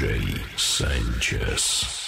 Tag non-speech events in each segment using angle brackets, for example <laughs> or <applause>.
DJ Sanchez.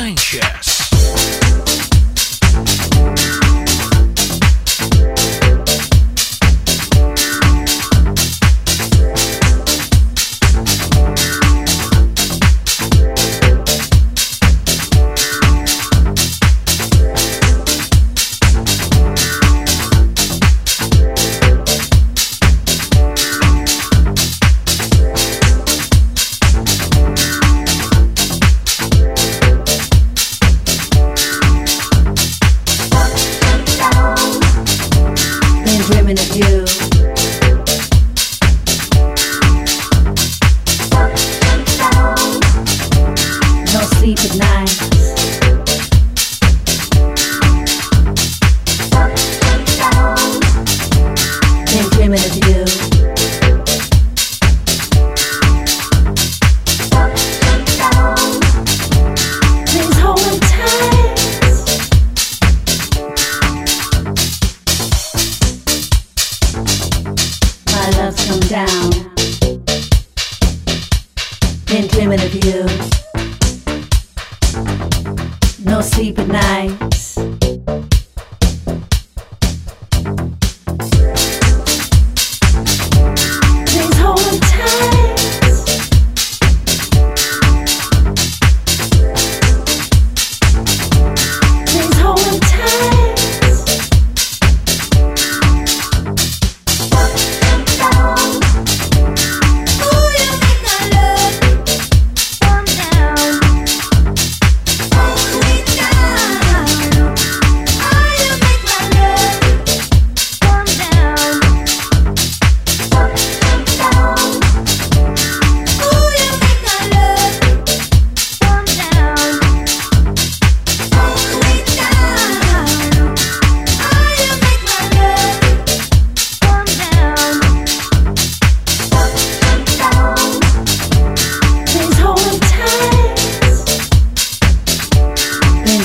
Sanchez.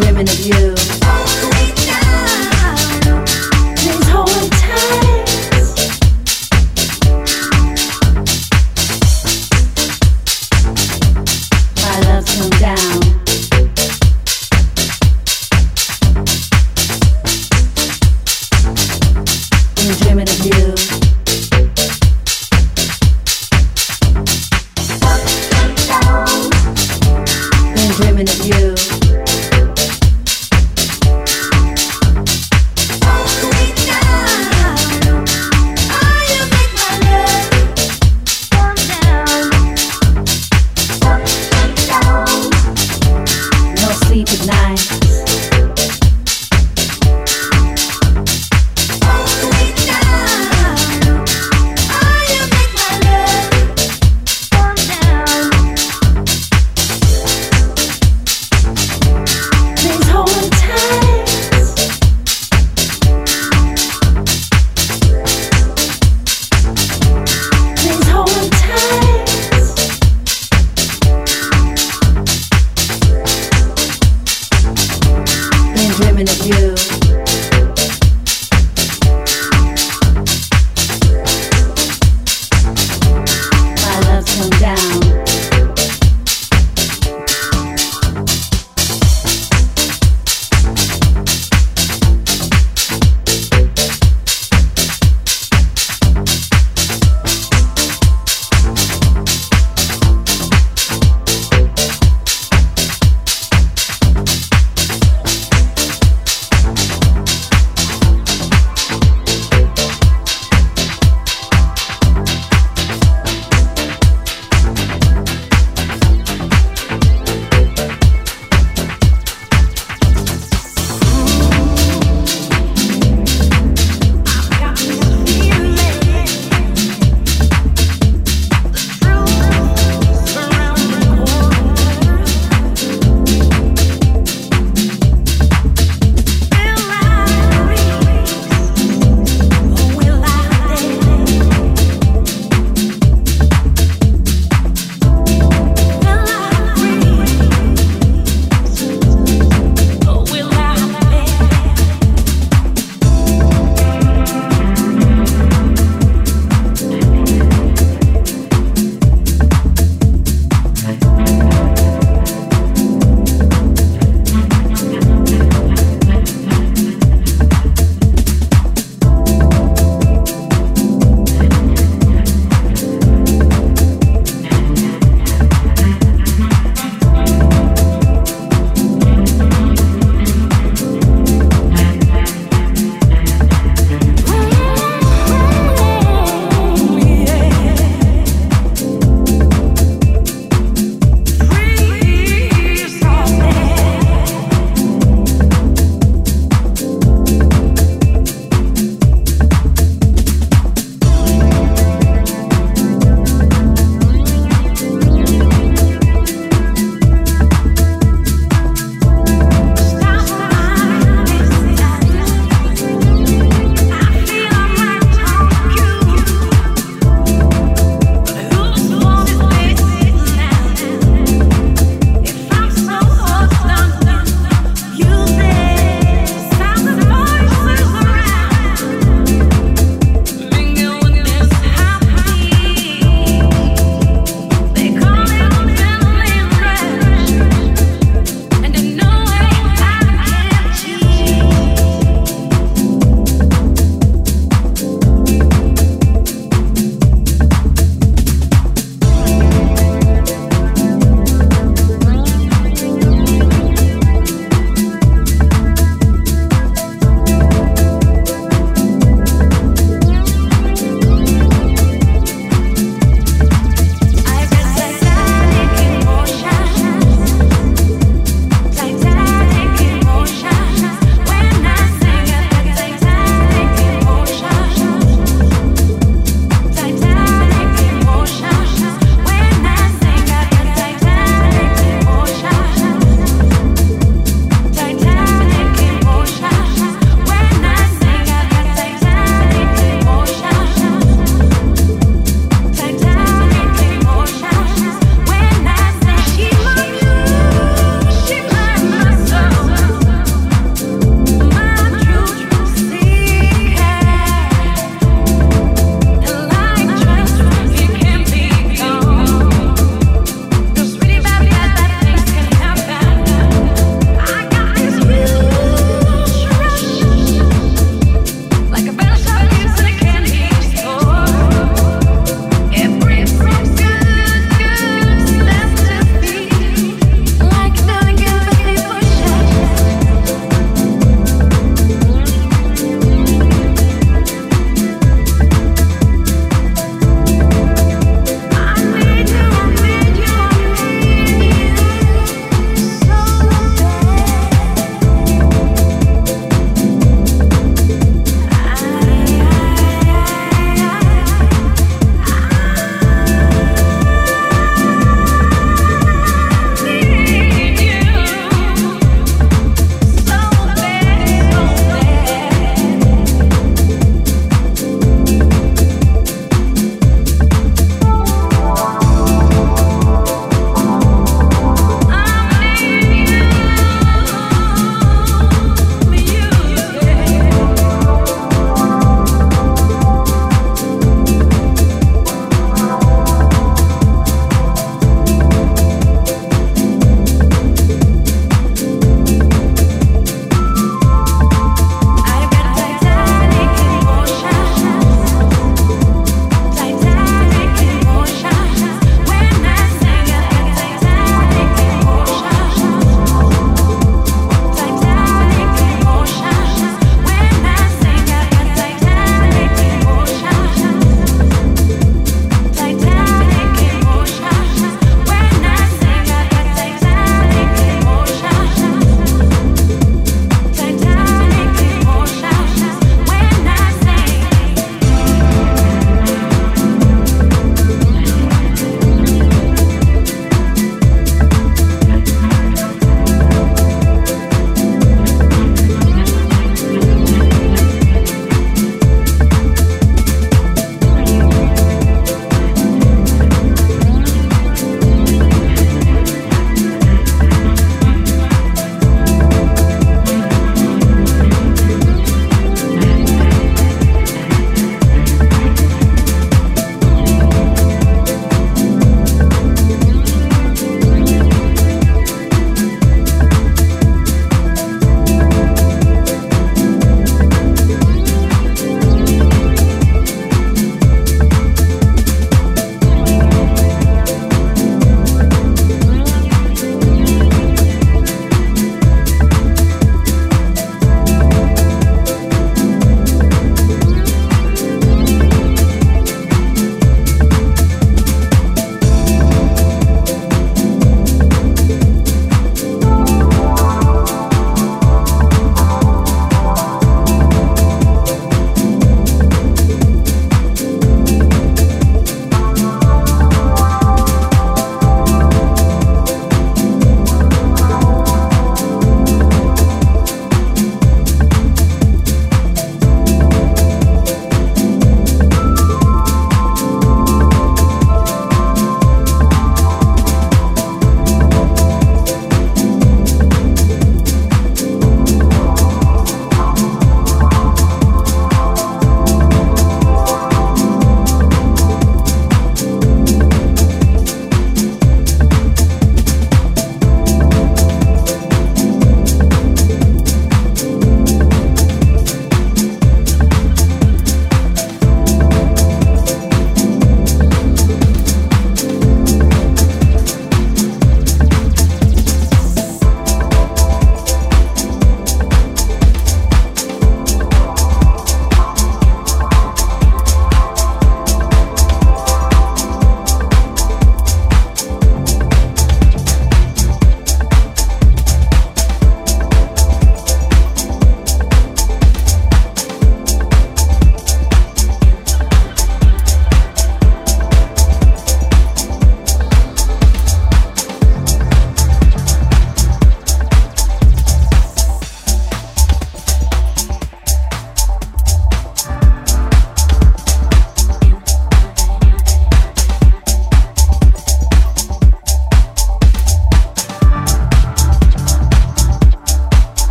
dreaming of you.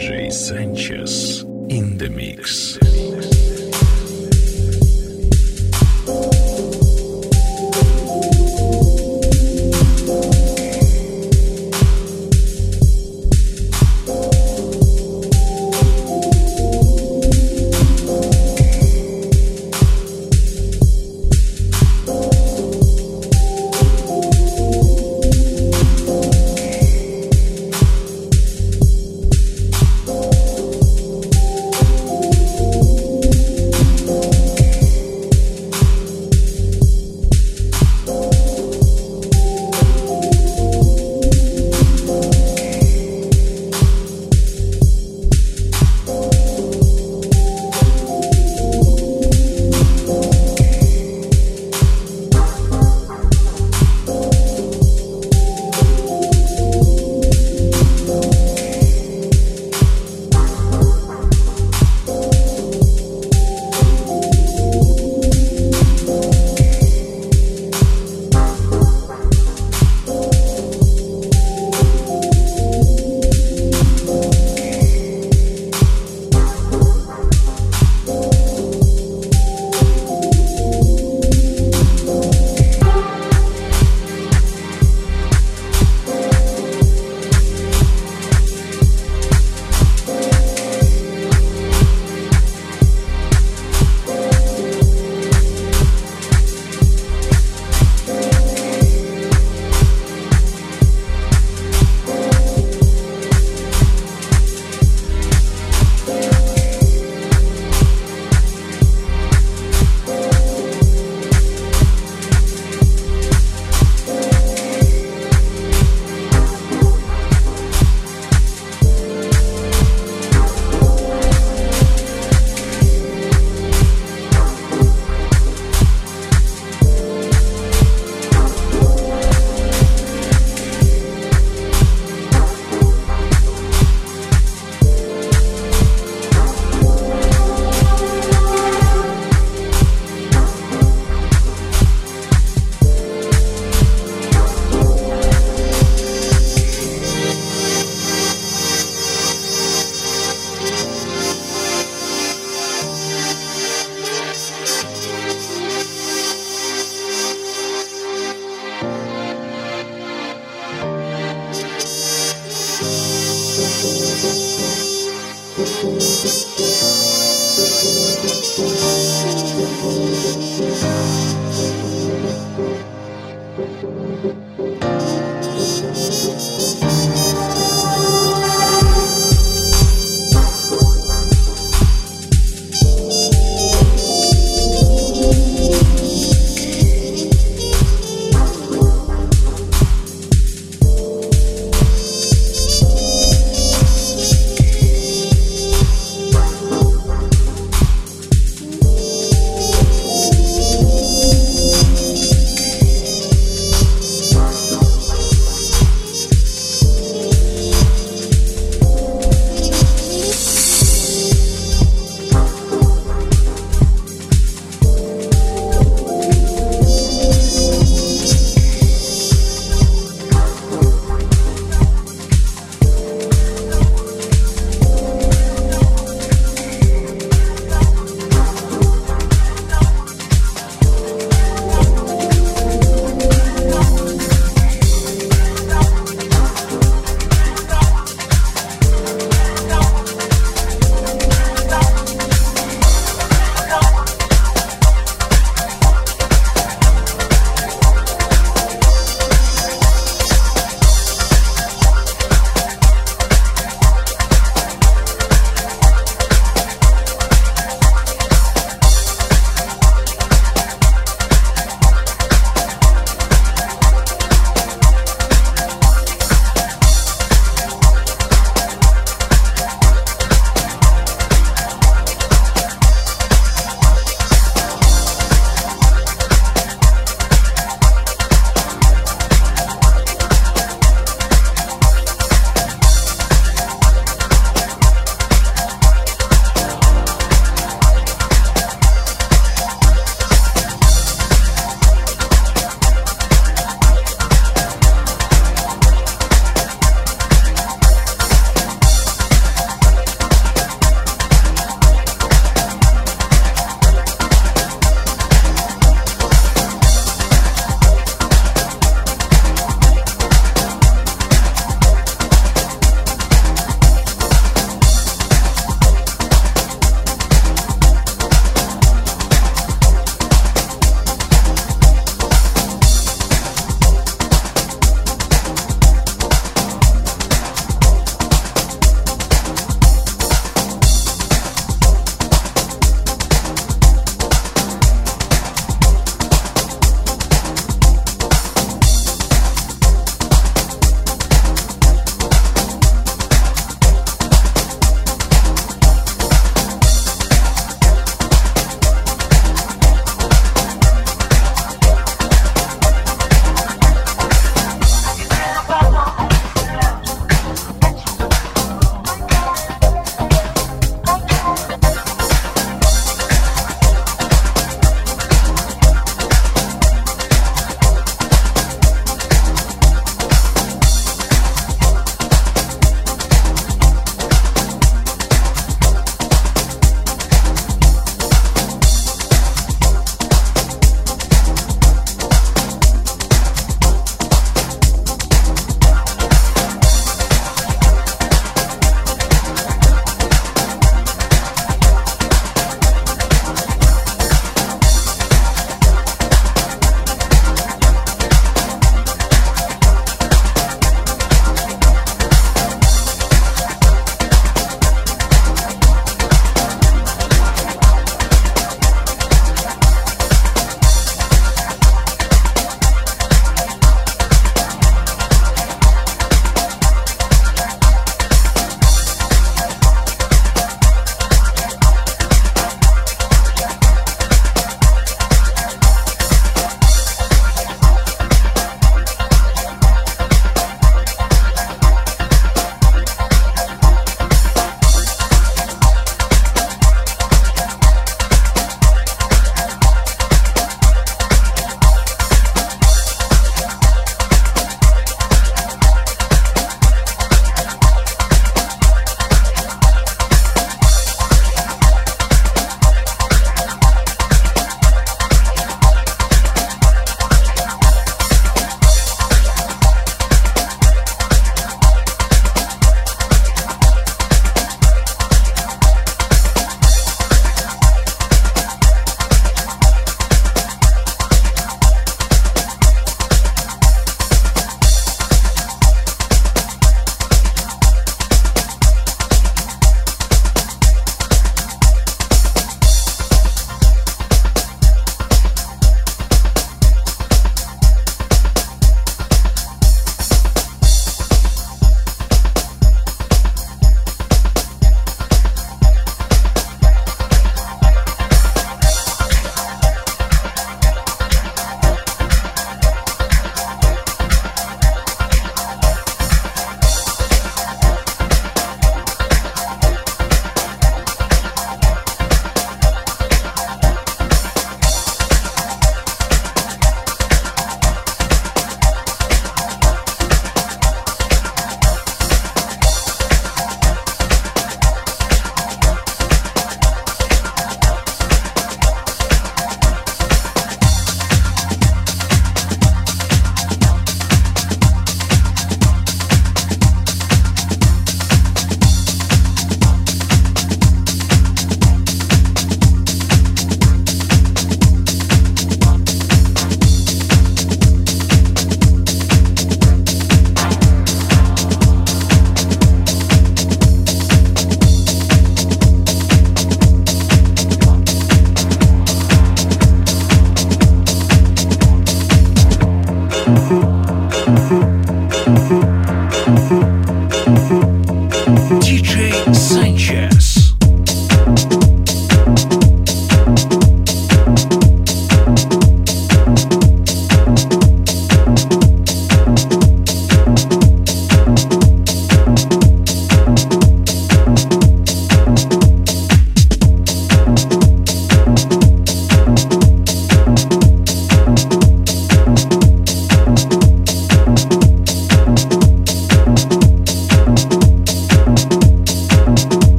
DJ Sanchez in the mix. In the mix.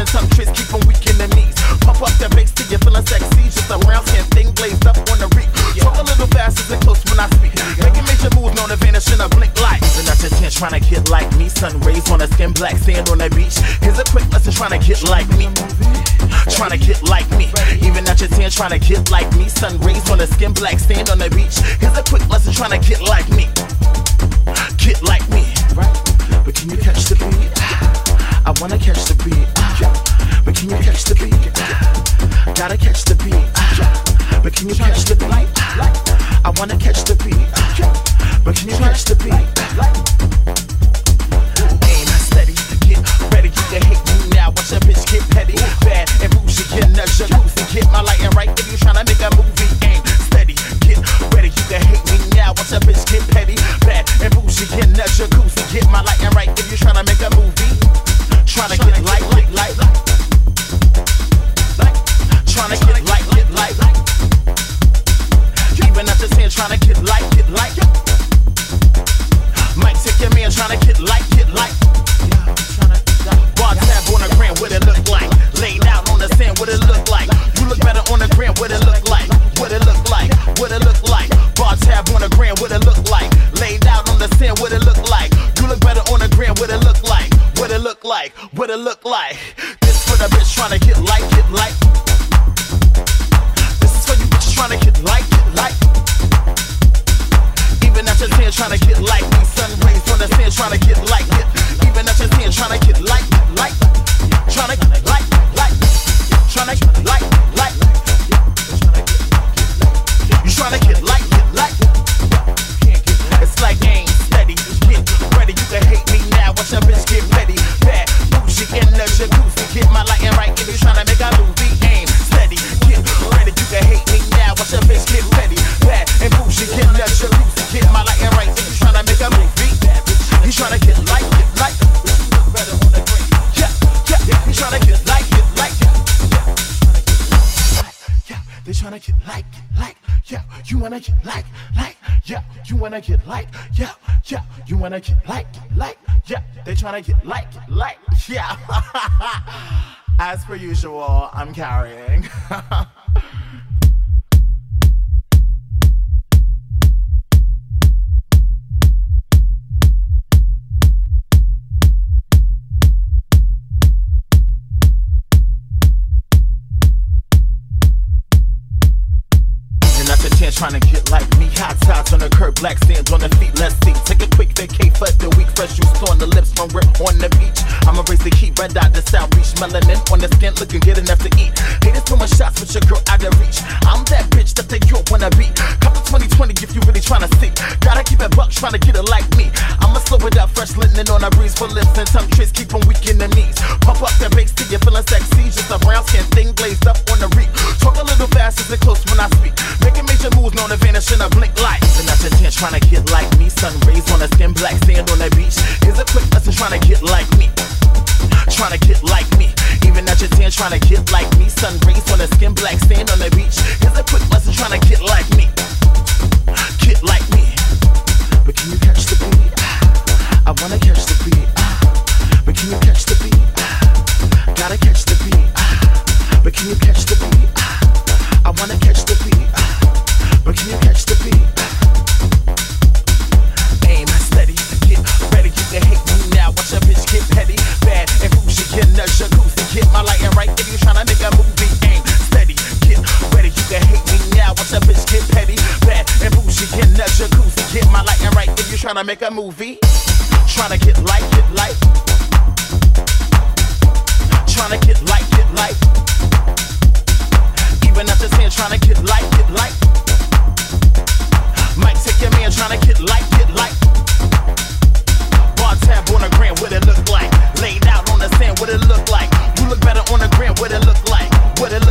and tongue tricks keep them weak in the knees. Pump up that bass till you're feeling sexy. Just a round skin thing blazed up on the reek. Talk a little faster and close when I speak. Making major moves known to vanish in a blink light. Even at your tent trying to get like me. Sun rays on the skin, black sand on the beach. Here's a quick lesson trying to get like me. Trying to get like me. Even at your tent trying to get like me. Sun rays on the skin, black sand on the beach. Here's a quick lesson trying to get like me. Get like me. But can you catch the beat? I wanna catch the beat, uh, but can you catch the beat? Gotta catch the beat, uh, but can you catch the beat? I wanna catch the beat, uh, but can you catch the beat? Aim steady, get ready, get the hate me now. Watch a bitch get petty, bad and bougie, get nudge, goofy, get my lighting right if you tryna make a movie. Aim steady, get ready, you can hate me now. Watch a bitch get petty, bad and bougie, get nudge, goofy, get my lighting right if you tryna make a movie trying get light, get light. Trying get light, get light. Even at the 10, trying get light, get light. Mike, take your man, trying get light, get light. Bar tab on the gram, what it look like. Laid out on the sand, what it look like. You look better on the gram, what it look like. What it look like, what it look like. Bar tab on the gram, what it look like. Laid out on the sand, what it look like. You look better on the gram, what it like. What it look like? This for the bitch trying to get like, get like. This is for you bitches trying to get like, get like. Even at your 10 trying to get like me. Sun rays from the sand trying to get like, get. Even at your 10 trying to get like, like. Trying to get like, like. Trying to like, like. You trying to get like, get like. It's like aim steady. Get ready, you can hate me now. Watch your bitch get ready. Bougie in the jacuzzi. Get my lighting right if you tryna make a movie. Aim steady. Get ready, you can hate me now. Watch your bitch get ready. Bad and bougie in the jacuzzi. Get my lighting right if you tryna make a movie. You tryna get like, get like. Yeah, yeah, you tryna get like, get like. Yeah, they tryna get like, get like. Yeah, you wanna get like, like. Yeah, you wanna get like, yeah, yeah, you wanna get like, like. Yeah, they tryna get like, like. Yeah. <laughs> As per usual, I'm carrying. <laughs> trying to get like me. Hot tops on the curb, black sand on the feet. Let's see. Take a quick vacay for the week. Fresh juice on the lips from rip on the beach. I'ma race the heat, red dot, the south reach. Melanin on the skin, looking good enough to eat. Haters throwing shots with your girl out of reach. I'm that bitch that they you wanna be. Couple 2020 if you really tryna see. Gotta keep it buck, tryna get it like me. I'ma slow it up, fresh linen on a breeze for lips and tongue trace. Keep on weak in the knees. Pump up that bass till you feeling sexy. Just a brown skin thing glazed up on the reek. Talk a little fast as it close when I speak. Making major moves known to vanish in a blink light. And that's your chance trying to get like me. Sun rays on the skin, black sand on the beach. Here's a quick lesson trying to get like me. Trying to get like me. Even at your 10 trying to get like me. Sun rays on the skin, black sand on the beach. Here's a quick lesson trying to get like me. Get like me. But can you catch the beat? I wanna catch the beat. But can you catch the beat? Gotta catch the beat. But can you catch the beat? I wanna catch you tryna make a movie, steady, get bitch get and bougie. Get jacuzzi, get my lighting right. If you tryna make a movie, tryna get like, get like, Might take your man tryna get like, get like. Bar tab on gram, what it look like? Laid out on the sand, what it look like? You look better on the gram, what it look like? What it look